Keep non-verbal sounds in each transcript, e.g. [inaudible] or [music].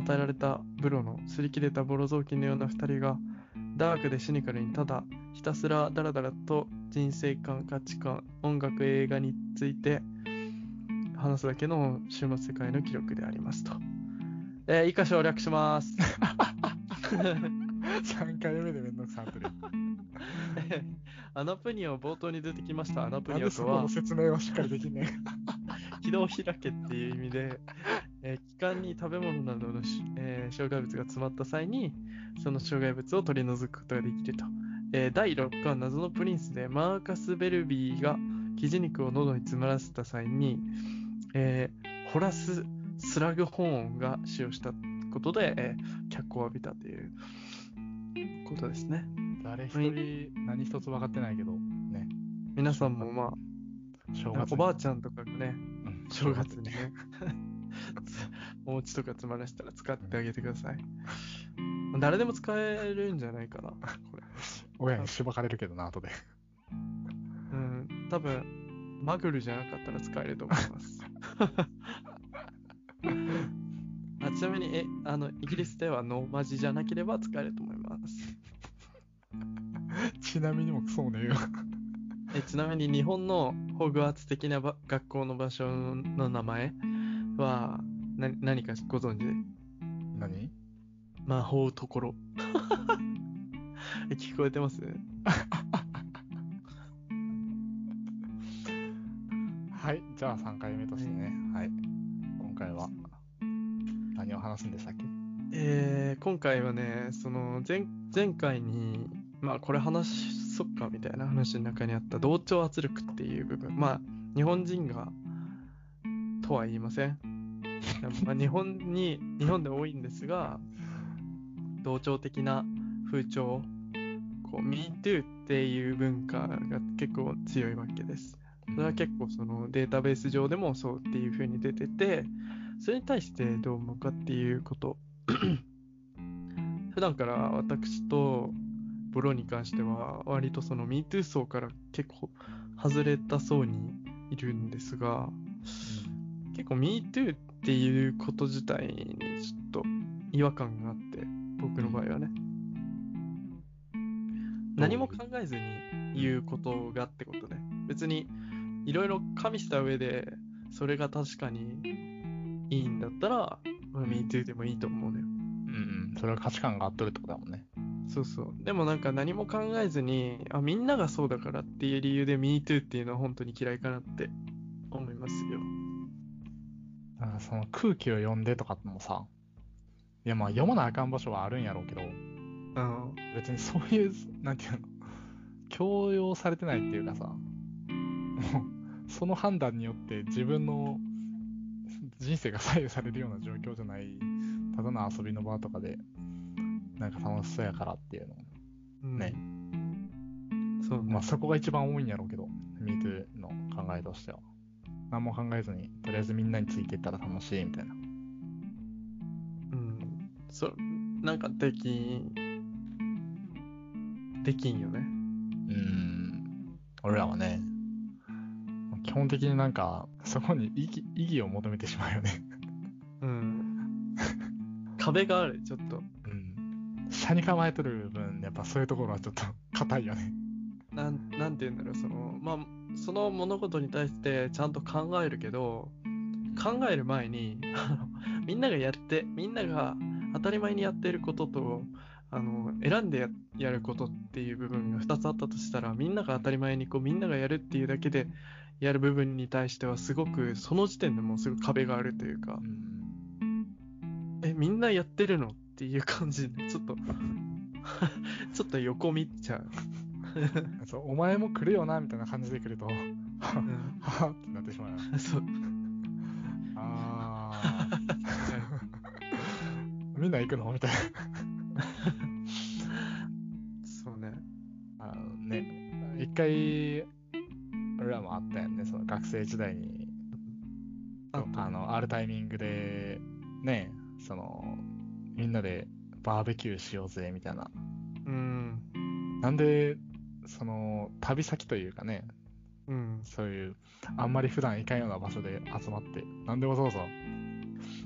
与えられたブロの擦り切れたボロ雑巾のような二人が、ダークでシニカルにただ、ひたすらダラダラと人生観、価値観、音楽、映画について話すだけの終末世界の記録でありますと。えー、以下省略します。[laughs] 3回目でめんどくさなってる。[laughs] アナプニオ冒頭に出てきましたアナプニオとは説明はしっかりできんねん。[laughs] 軌道を開けっていう意味で、えー気管に食べ物などのし、えー障害物が詰まった際に、その障害物を取り除くことができると。えー第6巻謎のプリンスでマーカス・ベルビーが生地肉を喉に詰まらせた際に、えーホラス・スラグホーンが使用したことで、えー脚光を浴びたということですね。誰一人何一つ分かってないけど、ね。皆さんもまあ、おばあちゃんとかがね、うん正月にね、[laughs] [laughs] お餅とか詰まらせたら使ってあげてください。誰でも使えるんじゃないかな、これ。親にしばかれるけどな、後で。うん、多分、マグルじゃなかったら使えると思います。[laughs] あちなみにえあの、イギリスではノーマジじゃなければ使えると思います。[laughs] ちなみにもクソもねえよ。えちなみに日本のホグワーツ的なば学校の場所の名前？はな何かご存知？で何？魔法ところ。え [laughs] 聞こえてます？[laughs] はい。じゃあ3回目としてね。はい。今回は何を話すんでしたっけ？えー、今回はね、その前前回に、まあこれ話そっかみたいな話の中にあった同調圧力っていう部分。まあ日本人がとは言いません。[laughs] まあ日本に、日本で多いんですが、同調的な風潮、こう MeToo っていう文化が結構強いわけです。それは結構そのデータベース上でもそうっていう風に出てて、それに対してどう思うかっていうこと。[coughs] 普段から私とブロに関しては割とその MeToo 層から結構外れた層にいるんですが、結構 MeToo っていうこと自体にちょっと違和感があって、僕の場合はね。何も考えずに言うことがってことね。別にいろいろ加味した上で、それが確かにいいんだったら、まあ、MeToo でもいいと思うのよ。うんうん。それは価値観が合っとるってことだもんね。そうそう。でもなんか何も考えずに、あ、みんながそうだからっていう理由で MeToo っていうのは本当に嫌いかなって思いますよ。その空気を読んでとかもさ、いやまあ読まなあかん場所はあるんやろうけど、うん。別にそういう、なんていうの、[laughs] 強要されてないっていうかさ、もう、その判断によって自分の人生が左右されるような状況じゃない、ただの遊びの場とかで、なんか楽しそうやからっていうの。うんね。そうね。まあそこが一番多いんやろうけど、MeToo の考えとしては。何も考えずに、とりあえずみんなについていったら楽しいみたいな。うん。そう、なんかできん、できんよね。うーん。俺らはね、基本的になんか、そこに意義意義を求めてしまうよね。うん。壁がある、ちょっと。うん。車に構えとる分、やっぱそういうところはちょっと硬いよね。て言うんだろう、その、まあ、その物事に対してちゃんと考えるけど、考える前に、[laughs] みんながやって、みんなが当たり前にやっていることと、あの、選んでややることっていう部分が2つあったとしたら、みんなが当たり前にこう、みんながやるっていうだけでやる部分に対しては、すごく、その時点でもうすぐ壁があるというかう、ん。え、みんなやってるの？っていう感じで、ちょっと、[laughs] ちょっと横見ちゃう。そう、お前も来るよな、みたいな感じで来ると、はうんははってなってしまうよ。そう。あー。みんな行くの？みたいそうね。な。あのね、一回、俺らもあったよね、その学生時代に、ああの、あるタイミングで、ね、その、みんなでバーベキューしようぜ、みたいな。うん。なんで、その、旅先というかね、うん。そういう、あんまり普段行かんような場所で集まって、なんでわざわざ、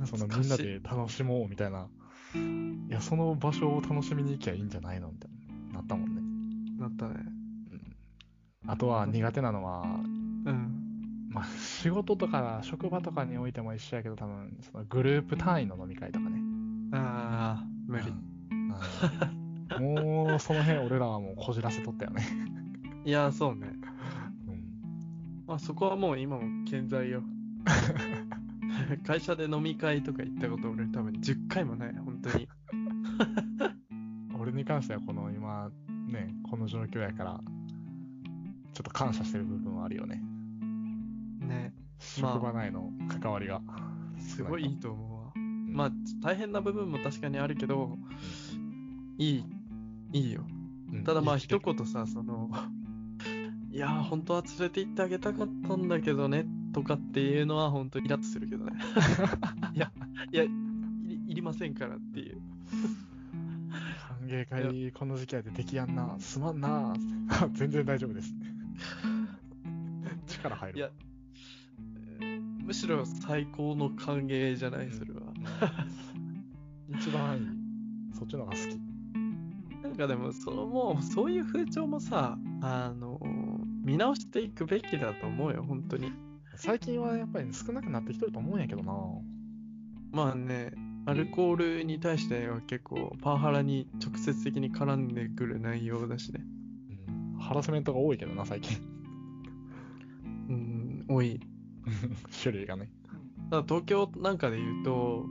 そのみんなで楽しもうみたいな、いや、その場所を楽しみに行きゃいいんじゃないのみたいな、なったもんね。なったね。うん。あとは苦手なのは、うん。まあ、仕事とか職場とかにおいても一緒やけど、多分、そのグループ単位の飲み会とかね。ああ、無理。うん。うん [laughs] もう、その辺俺らはもうこじらせとったよね。いや、そうね。うん。まあそこはもう今も健在よ。[laughs] 会社で飲み会とか行ったこと俺多分10回もない、本当に。俺に関してはこの今、ね、この状況やから、ちょっと感謝してる部分はあるよね。ね。まあ職場内の関わりが。すごいいいと思うわ。うんまあ大変な部分も確かにあるけど、いい、いいよ。うんただまあ一言さ、その、いやー本当は連れて行ってあげたかったんだけどね、とかっていうのは本当にイラッとするけどね。[laughs] いや、いやいり、いりませんからっていう。歓迎会この時期やでできやんな、すまんな、[laughs] 全然大丈夫です。力入る。いや、えーむしろ最高の歓迎じゃない、それは。一番いい。そっちの方が好き。なんかでも、そのもう、そういう風潮もさ、あの見直していくべきだと思うよ、本当に。最近はやっぱり少なくなってきてると思うんやけどな。まあね、アルコールに対しては結構、パワハラに直接的に絡んでくる内容だしね。うんハラスメントが多いけどな、最近。うん、多い。[laughs] 種類がね。ただ東京なんかで言うと、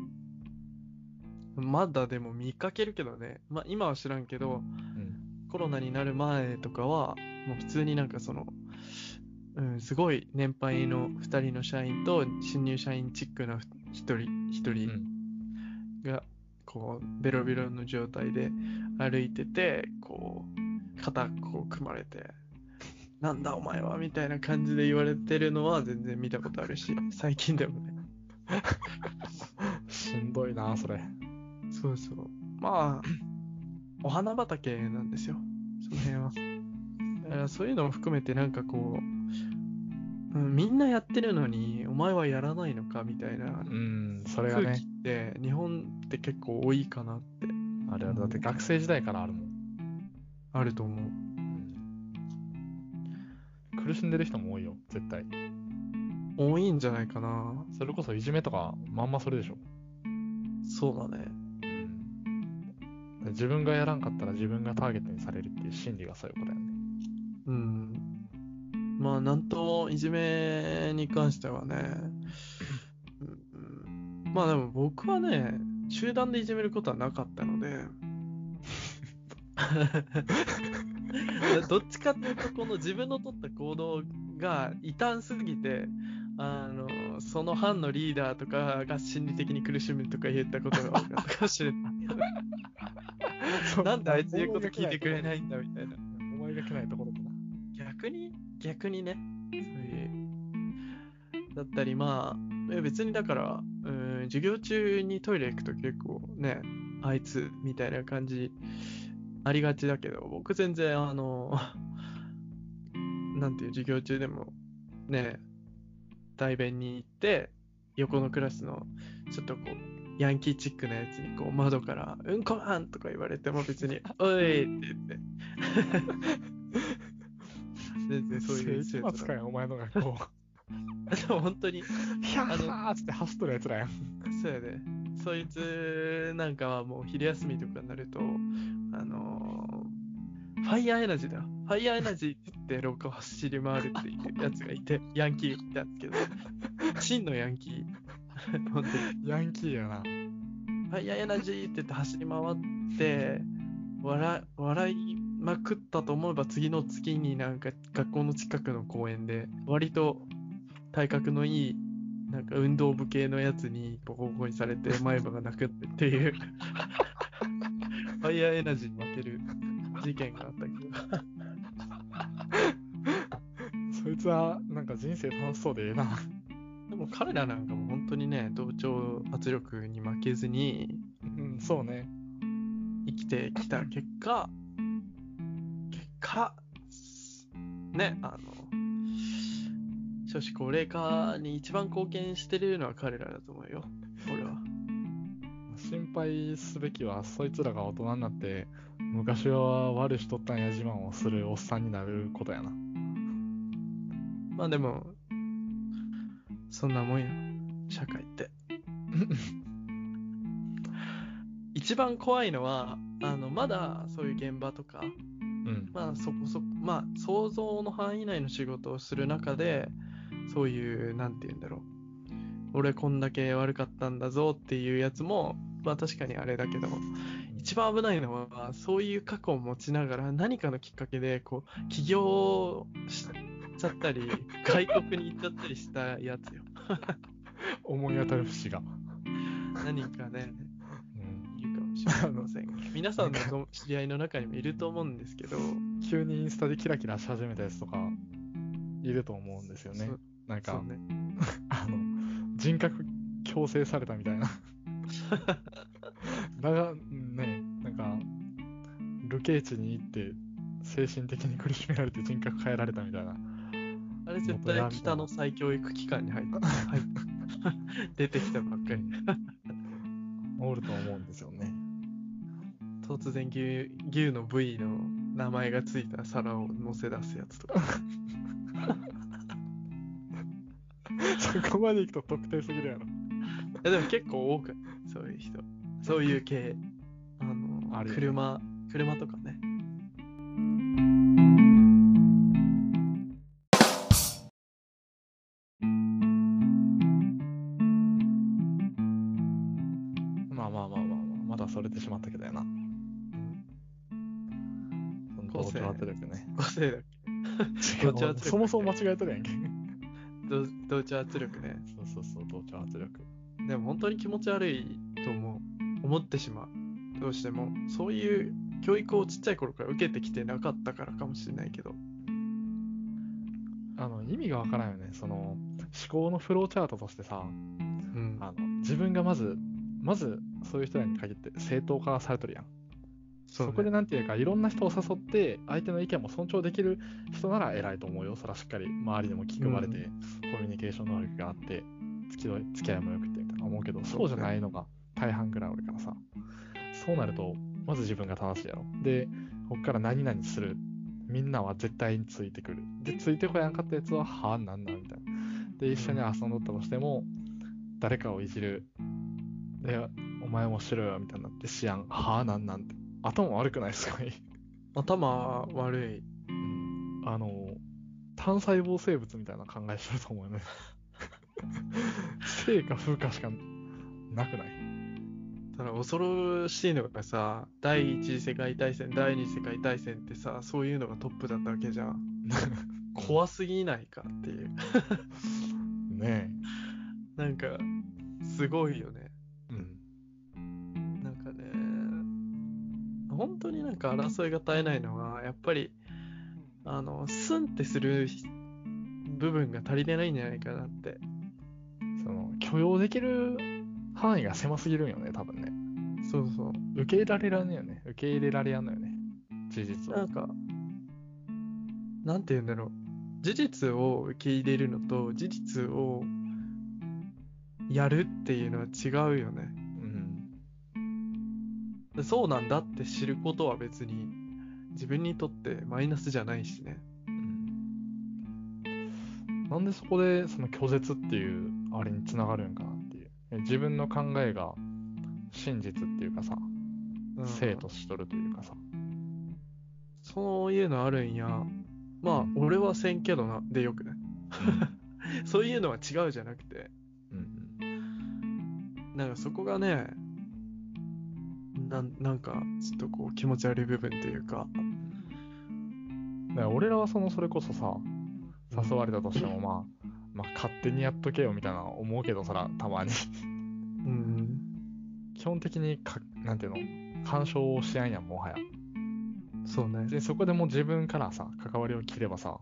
まだでも見かけるけどね、まあ今は知らんけど、うん。コロナになる前とかは、もう普通になんかその、うん、すごい年配の2人の社員と新入社員チックな1人、1う人ん。が、こう、ベロベロの状態で歩いてて、こう、肩こう組まれて、なんだお前はみたいな感じで言われてるのは全然見たことあるし、最近でもね。[laughs] しんどいな、それ。そうそう。まあ、お花畑なんですよ、その辺は。だからそういうのも含めてなんかこう、うん、みんなやってるのに、お前はやらないのかみたいなうん、それがね空気っ、て、日本って結構多いかなってあれはだって学生時代からあるもん。あると思う。苦しんでる人も多いよ、絶対。多いんじゃないかな。それこそいじめとか、まんまそれでしょ。そうだね。自分がやらんかったら自分がターゲットにされるっていう心理がそういうことだよね。うん。まあ、なんといじめに関してはね、うんまあでも僕はね、集団でいじめることはなかったので、どっちかっていうと、この自分の取った行動が異端すぎて、あの、その班のリーダーとかが心理的に苦しむとか言ったことが多かったかもしれない。なんであいつ言うこと聞いてくれないんだみたいな。思いがけないところだな。逆に？逆にね、そういう。だったり、まあ、え別にだから、うん、授業中にトイレ行くと結構ね、あいつみたいな感じありがちだけど、僕全然あの、[laughs] なんていう授業中でもね、代弁に行って、横のクラスのちょっとこう、ヤンキーチックなやつにこう窓から、うんこマンとか言われても別に、[laughs] おいって言って。[laughs] 全然そういう世紀末かよ、お前の学校。で [laughs] も本当に、ヒャッハーっつって走っとるやつらやん。そうやで。そいつなんかはもう昼休みとかになると、あのーファイヤーエナジーだよ。ファイヤーエナジーって言って廊下を走り回るっていうやつがいて、ヤンキーがいたんですけど、真のヤンキー。[laughs] 本当に。ヤンキーやな。ファイヤーエナジーって言って走り回って、笑笑いまくったと思えば次の月になんか学校の近くの公園で割と体格のいいなんか運動部系のやつにボコボコにされて前歯がなくってっていうファイヤーエナジーに負ける事件があったけど [laughs] そいつは、なんか人生楽しそうでええな。でも彼らなんかも本当にね同調圧力に負けずにうん、そうね。生きてきた結果、結果、ね、あの、少子高齢化に一番貢献してるのは彼らだと思うよ、俺は。心配すべきは、そいつらが大人になって、昔は悪しとったんや自慢をするおっさんになることやな。まあでも、そんなもんや、社会って。[laughs] 一番怖いのは、あの、まだそういう現場とか、うん。まあそこそこ、まあ想像の範囲内の仕事をする中で、そういう、なんて言うんだろう。俺こんだけ悪かったんだぞっていうやつも、まあ確かにあれだけど、一番危ないのは、そういう過去を持ちながら何かのきっかけで、こう、起業しちゃったり、外国に行っちゃったりしたやつよ。[laughs] 思い当たる節が。何かね、うん。いるかもしれません。皆さんの知り合いの中にもいると思うんですけど、急にインスタでキラキラし始めたやつとか、いると思うんですよね。なんかね。[laughs] あの、人格強制されたみたいな。[laughs] だが、ね、なんか、流刑地に行って、精神的に苦しめられて人格変えられたみたいな。あれ絶対北の再教育機関に入って、入って出てきたばっかり。おると思うんですよね。突然牛牛の部位の名前がついた皿を乗せ出すやつとか。[laughs] そこまで行くと特定すぎるやろ。いやでも結構多くそういう人。そういう系。あの、あね車、車とかね。そもそも間違えとるやんけ。同調圧力ね。そうそうそう、同調圧力。でも本当に気持ち悪いと思う。思ってしまう。どうしても。そういう教育をちっちゃい頃から受けてきてなかったからかもしれないけど。あの、意味がわからんよね。その、思考のフローチャートとしてさ、うん。あの自分がまず、まずそういう人らに限って正当化されとるやん。そ,、そこでなんていうか、いろんな人を誘って、相手の意見も尊重できる人なら偉いと思うよ。そらしっかり周りでも気組まれて、コミュニケーション能力があって、付き合い付き合いもよくてみたいな思うけど、そうじゃないのが大半ぐらいおるからさ。そうなると、まず自分が正しいやろ。で、こっから何々する。みんなは絶対についてくる。で、ついてこやんかったやつは、はあ、なんなんみたいな。で、一緒に遊んどったとしても、誰かをいじる。で、お前もしろよ、みたいになって、しやん。はあ、なんなんて。頭悪くないすごい。頭悪い。うんあの、単細胞生物みたいな考えしてると思うよね。[laughs] 生か風かしかなくない？ただ恐ろしいのがさ、第一次世界大戦、第二次世界大戦ってさ、そういうのがトップだったわけじゃん。[laughs] 怖すぎないかっていう。ねなんか、すごいよね。本当になんか争いが絶えないのは、やっぱり、あの、スンってする部分が足りてないんじゃないかなって。その、許容できる範囲が狭すぎるんよね、多分ね。そうそう。受け入れられらんねよね。受け入れられやんのよね。事実をなん。か、なんて言うんだろう。事実を受け入れるのと、事実をやるっていうのは違うよね。そうなんだって知ることは別に自分にとってマイナスじゃないしね。うんなんでそこでその拒絶っていうあれにつながるんかなっていう。自分の考えが真実っていうかさ、うん生としとるというかさ。そういうのあるんや。まあ、俺はせんけどな、でよくね。[laughs] そういうのは違うじゃなくて、うんなんかそこがね、なんなんかちょっとこう気持ち悪い部分というか、だから俺らはそのそれこそさ、誘われたとしてもまあ、まあ勝手にやっとけよみたいな思うけどそら、たまに。うん、基本的にか、なんていうの、干渉をしやんやん、もはや。そうね。で、そこでもう自分からさ、関わりを切ればさ、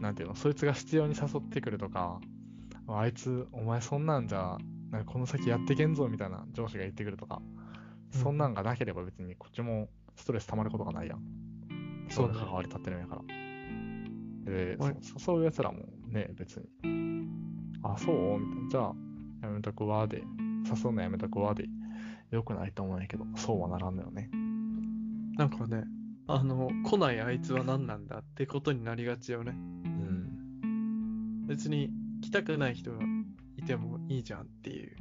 なんていうの、そいつが必要に誘ってくるとか、あいつ、お前そんなんじゃ、なんかこの先やってけんぞみたいな上司が言ってくるとか、うんそんなんがなければ別にこっちもストレス溜まることがないやん。そうだ関わり立ってるんやから。で、はいそう誘う奴らもね、別に、あ、そう？みたいな。じゃあ、やめとくわで、誘うのやめとくわで、よくないと思うんやけど、そうはならんのよね。なんかね、あの、来ないあいつは何なんだってことになりがちよね。うん。別に来たくない人がいてもいいじゃんっていう。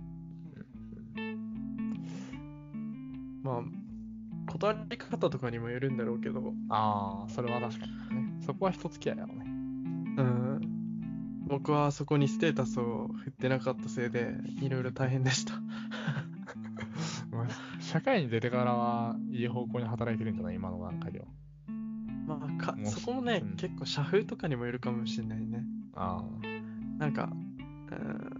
まあ、断り方とかにもよるんだろうけど、ああ、それは確かにね。そこは人付き合いやろね。うん。僕はそこにステータスを振ってなかったせいで、いろいろ大変でした。[laughs] まあ社会に出てからはいい方向に働いてるんじゃない？今の段階では。まあかそこもね、うん結構社風とかにもよるかもしれないね。あなんか、うん、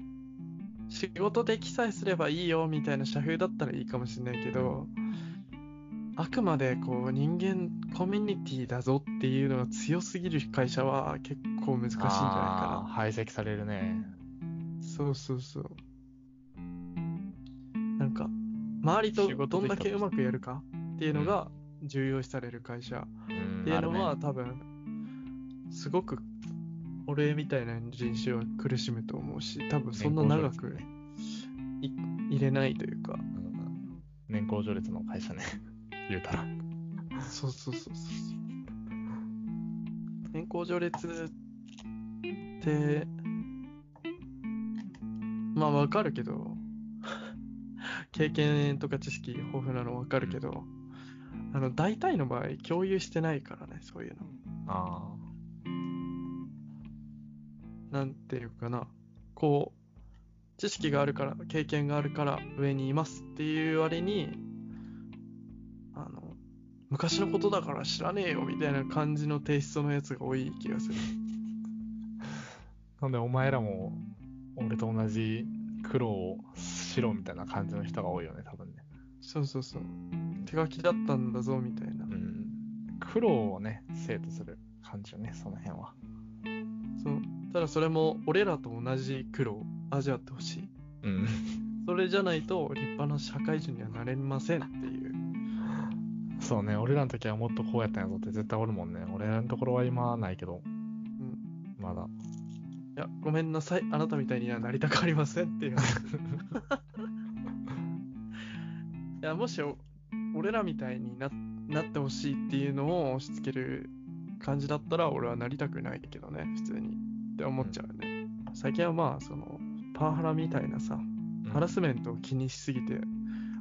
仕事で記載すればいいよみたいな社風だったらいいかもしれないけど、あくまでこう人間コミュニティだぞっていうのが強すぎる会社は結構難しいんじゃないかあー排斥されるね。な。そうそうそう。なんか、周りとどんだけうまくやるかっていうのが重要視される会社。うんっていうのは、多分すごく俺みたいな人種は苦しむと思うし多分そんな長くい入れないというか。うん年功序列の会社ね。[laughs] 言うたら。そうそうそうそう。年功序列ってまあわかるけど。[laughs] 経験とか知識豊富なのわかるけど、あの大体の場合共有してないからねそういうの。あなんていうかな、こう、知識があるから、経験があるから上にいますっていう割に、あの、昔のことだから知らねえよみたいな感じのテイストのやつが多い気がする。あ。なんでお前らも俺と同じ苦労をしろみたいな感じの人が多いよね、多分ね。そうそうそう。手書きだったんだぞみたいなう。ん。苦労をね、生とする感じよね、その辺は。ただそれも俺らと同じ苦労を味わってほしい。うん。それじゃないと立派な社会人にはなれませんっていう。そうね、俺らの時はもっとこうやったんやぞって絶対おるもんね。俺らのところは今はないけど、うん。まだ。いや、ごめんなさい。あなたみたいにはなりたくありませんっていう話。[laughs] いや、もしお俺らみたいにななってほしいっていうのを押し付ける感じだったら、俺はなりたくないけどね、普通に。って思っちゃうね。最近はまあ、その、パワハラみたいなさ、ハラスメントを気にしすぎて、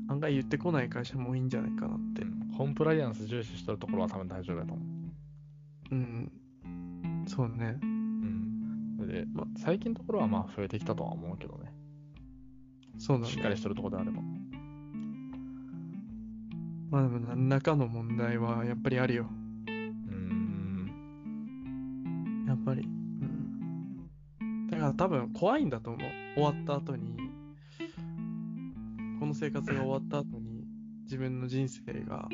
案外言ってこない会社も多いんじゃないかなってう。んコンプライアンス重視してるところは多分大丈夫だと思う。うん。そうね。うん。で、まあ、最近のところはまあ増えてきたとは思うけどね。そうだしっかり。してるところであれば。まあでも何らかの問題はやっぱりあるよ。多分怖いんだと思う。終わった後に、この生活が終わった後に、自分の人生が、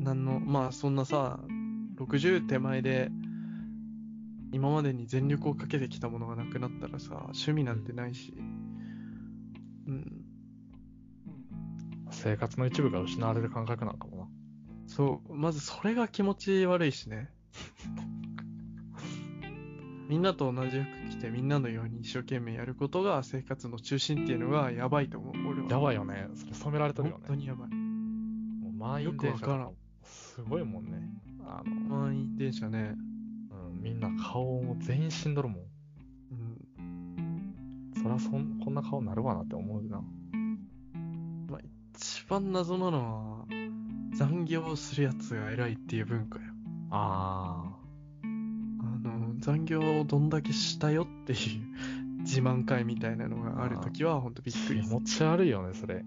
なんの、まあそんなさ、60手前で、今までに全力をかけてきたものがなくなったらさ、趣味なんてないし、うん。生活の一部が失われる感覚なのかもな。そう、まずそれが気持ち悪いしね。[laughs] みんなと同じ服着てみんなのように一生懸命やることが生活の中心っていうのがやばいと思う。俺は。やばいよね。それ染められてるよね。本当にやばい。もう満員電車とよくわからかすごいもんね。あの、満員電車ね。うん、みんな顔も全員死んどるもん。うん。そらそんこんな顔になるわなって思うな。一番謎なのは、残業するやつが偉いっていう文化よ。ああの、残業をどんだけしたよっていう自慢会みたいなのがあるときは、ほんとびっー。くり気持ち悪いよね、それ。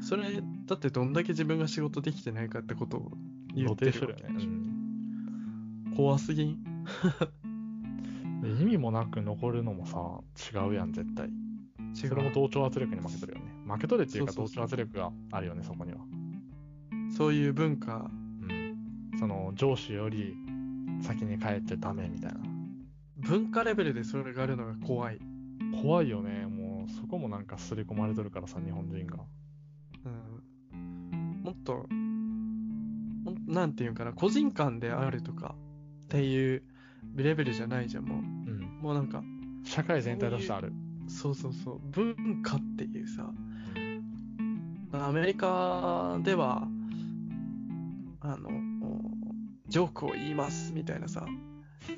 それ、だってどんだけ自分が仕事できてないかってことを言露ってる呈するよね。うん怖すぎん？で [laughs] 意味もなく残るのもさ、違うやん、絶対。違それも同調圧力に負けとるよね。負けとるっていうか同調圧力があるよね、そこには。そういう文化、うん。その上司より先に帰ってダメみたいな。文化レベルでそれがあるのが怖い。怖いよね。もうそこもなんか刷り込まれとるからさ、日本人が。うん、もっと、もなんていうんかな、個人間であるとかっていうレベルじゃないじゃん、もう。うん。もうなんか、社会全体としてある。そうそうそう、文化っていうさ、アメリカでは、あの、ジョークを言いますみたいなさ、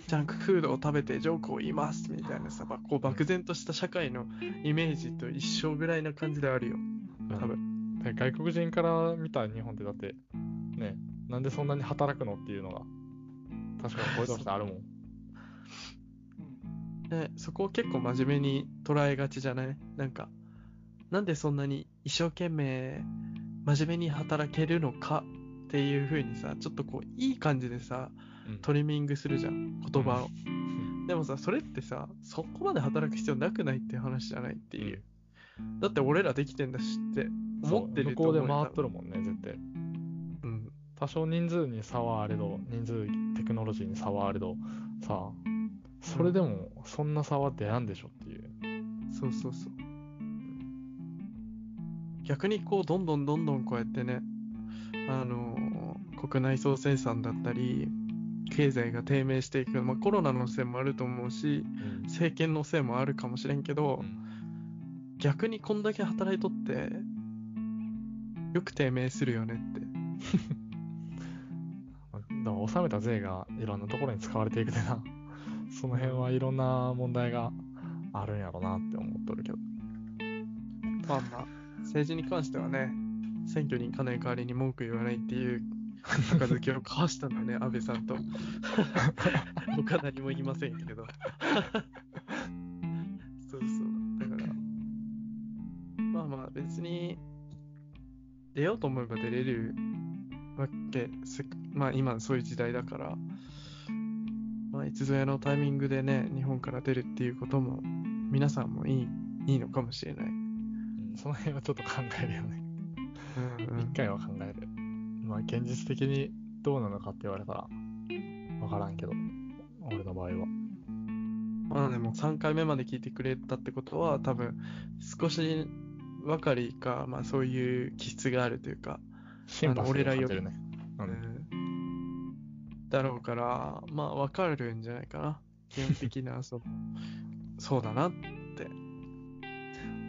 ジャンクフードを食べてジョークを言いますみたいなさ、まあこう漠然とした社会のイメージと一緒ぐらいな感じであるよ、多分。で外国人から見た日本ってだって、ね、なんでそんなに働くのっていうのが、確かに声としてあるもん。ね、そこを結構真面目に捉えがちじゃない？なんか、なんでそんなに一生懸命真面目に働けるのかっていう風にさ、ちょっとこういい感じでさ、うんトリミングするじゃん、言葉を。でもさ、それってさ、そこまで働く必要なくないっていう話じゃないっていう。だって俺らできてんだしって思ってる向こうで回っとる。るもんね、絶対。うん。多少人数に差はあれど、人数、テクノロジーに差はあれど、さあ、それでもそんな差は出やんでしょっていう。そうそうそう。逆にこう、どんどんどんどんこうやってね、あのー国内総生産だったり、経済が低迷していく、まあ、コロナのせいもあると思うし、政権のせいもあるかもしれんけど、逆にこんだけ働いとって、よく低迷するよねって。だから納めた税がいろんなところに使われていくでな、[laughs] その辺はいろんな問題があるんやろなって思っとるけど。まあまあ、政治に関してはね、選挙に行かない代わりに文句言わないっていう高付けを交わしたんだね、安倍さんと。[laughs] 僕は何も言いませんけど。[laughs] そうそう。だから、まあまあ別に、出ようと思えば出れるわけ、せまあ今そういう時代だから、まあいつぞやのタイミングでね、日本から出るっていうことも、皆さんもいい、いいのかもしれない。うんその辺はちょっと考えるよね。うんうん一回は考える。まあ現実的にどうなのかって言われたらわからんけど、俺の場合は。まあでも3回目まで聞いてくれたってことは多分少しばかりか、まあそういう気質があるというか、シンパシー俺らよ。ううんんだろうから、まあわかるんじゃないかな。基本的な、その、[laughs] そうだなって。う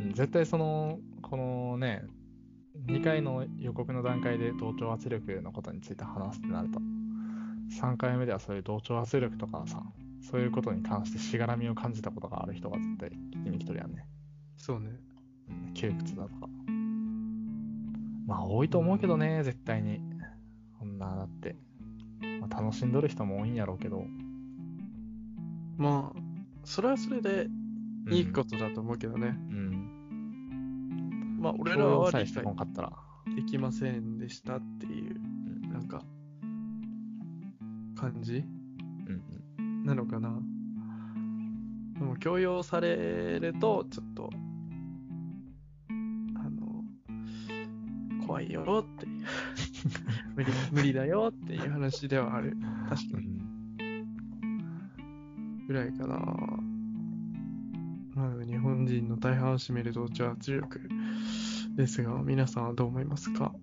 ん絶対その、このね、2回の予告の段階で同調圧力のことについて話すってなると、3回目ではそういう同調圧力とかさ、そういうことに関してしがらみを感じたことがある人が絶対聞きに来とるやんね。そうね。うん窮屈だとか。まあ多いと思うけどね、絶対に。こんな、だって、まあ、楽しんどる人も多いんやろうけど。まあ、それはそれでいいことだと思うけどね。うん。まあ俺俺ららは理解。できませんでしたっていう、うんなんか、感じうんなのかな。でも強要されると、ちょっと、あの、怖いよっていう [laughs] 無理、無理だよっていう話ではある。確うかに。ん。ぐらいかな。まあ、日本人の大半を占める同調圧力ですが、皆さんはどう思いますか？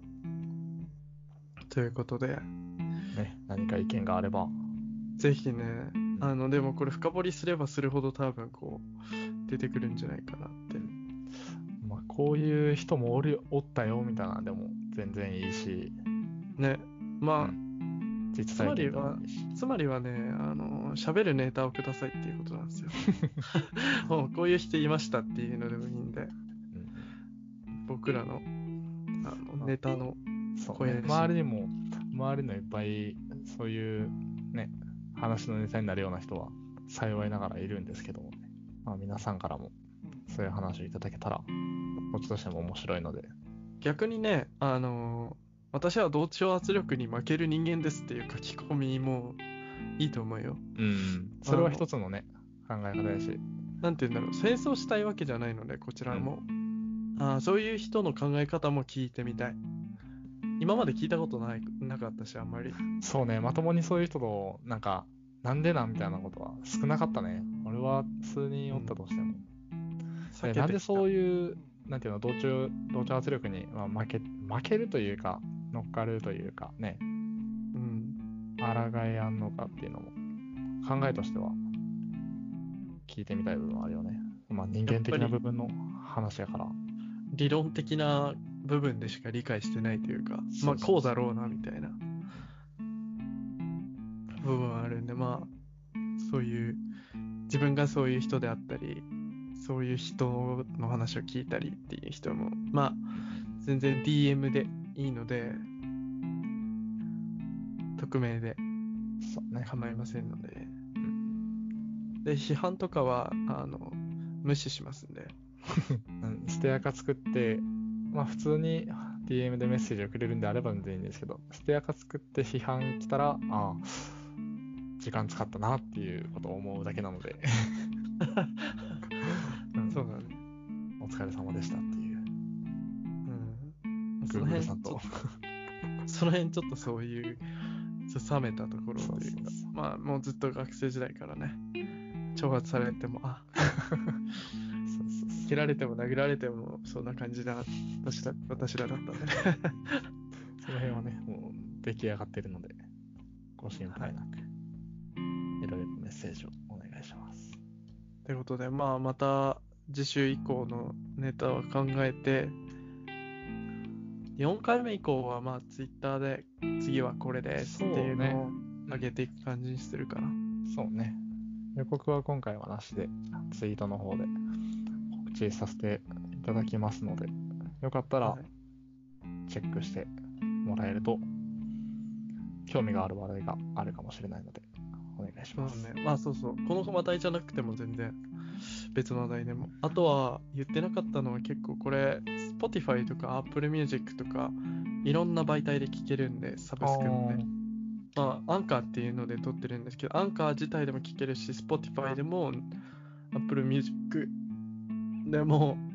ということで、ね、何か意見があれば。ぜひね、あの、でもこれ深掘りすればするほど多分こう、出てくるんじゃないかなって。まあ、こういう人もおるおったよみたいなのでも全然いいし、ね、まあ、実つま際りは、つまりはね、あの、喋るネタをくださいっていうことなんですよ。[laughs] もうこういう人いましたっていうのでもいいんで、僕らの、あの、ネタの、声です周りにも、周りのいっぱいそういうね、話のネタになるような人は幸いながらいるんですけども、ね、まあ、皆さんからもそういう話をいただけたら、こっちとしても面白いので、逆にね、あの、私は同調圧力に負ける人間ですっていう書き込みもいいと思うよ。うん、それは一つのね、考え方やし、なんて言うんだろう、戦争したいわけじゃないので、こちらも。あーそういう人の考え方も聞いてみたい。今まで聞いたことないなかったし、あんまり。そうね、まともにそういう人と、なんか、なんでなんみたいなことは少なかったね。俺は数人おったとしても。でなんでそういう。なんていうの、同調、同調圧力に、まあ、負け、負けるというか、乗っかるというか、ね、うん。抗いやんのかっていうのも、考えとしては、聞いてみたい部分はあるよね。まあ人間的な部分の話やから。理論的な部分でしか理解してないというか、まあこうだろうなみたいな。部分はあるんで、まあそういう自分がそういう人であったり、そういう人の話を聞いたりっていう人も、まあ全然 DM でいいので、匿名で。構いませんので、うん。で、批判とかは、あの、無視しますんで、うんステアカ作って、まあ普通に DM でメッセージをくれるんであれば全然いいんですけど、ステアカ作って批判来たら、ああ、時間使ったなっていうことを思うだけなので、[laughs] うんそうだね。お疲れ様でしたっていう、うん。その辺さんと。その辺ちょっっとそういう、冷めたところというか、まあもうずっと学生時代からね、挑発されても、あ、蹴られても殴られても、そんな感じだ、私ら、私らだったんでね。[laughs] その辺はね、もう出来上がってるので、ご心配なく、いろいろメッセージをお願いします。ということで、まあまた次週以降のネタを考えて、4回目以降はまあツイッターで次はこれですっていうのを上げていく感じにするかな。そうね。予告は今回はなしで、ツイートの方で告知させていただきますので、よかったらはいチェックしてもらえると、興味がある話題があるかもしれないので、お願いします。ね。まあそうそう。この話題じゃなくても全然別の話題でも。あとは言ってなかったのは結構これ、Spotify とか Apple Music とかいろんな媒体で聴けるんで、サブスクのね。まあ、アンカーっていうので撮ってるんですけど、アンカー自体でも聴けるし、Spotify でも Apple Music でもう。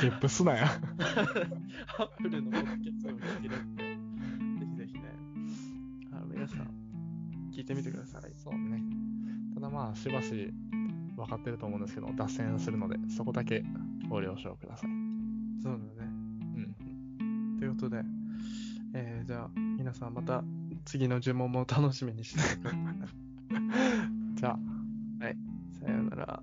ゲップすなやアップルのポッキャストを見つけるんでぜひぜひねあの皆さん聞いてみてください。そうね。ただまあしばし分かってると思うんですけど脱線するのでそこだけご了承ください。そうだね。うん。ということでえー、じゃあ皆さんまた次の呪文も楽しみにして [laughs] じゃあ。はい。さようなら。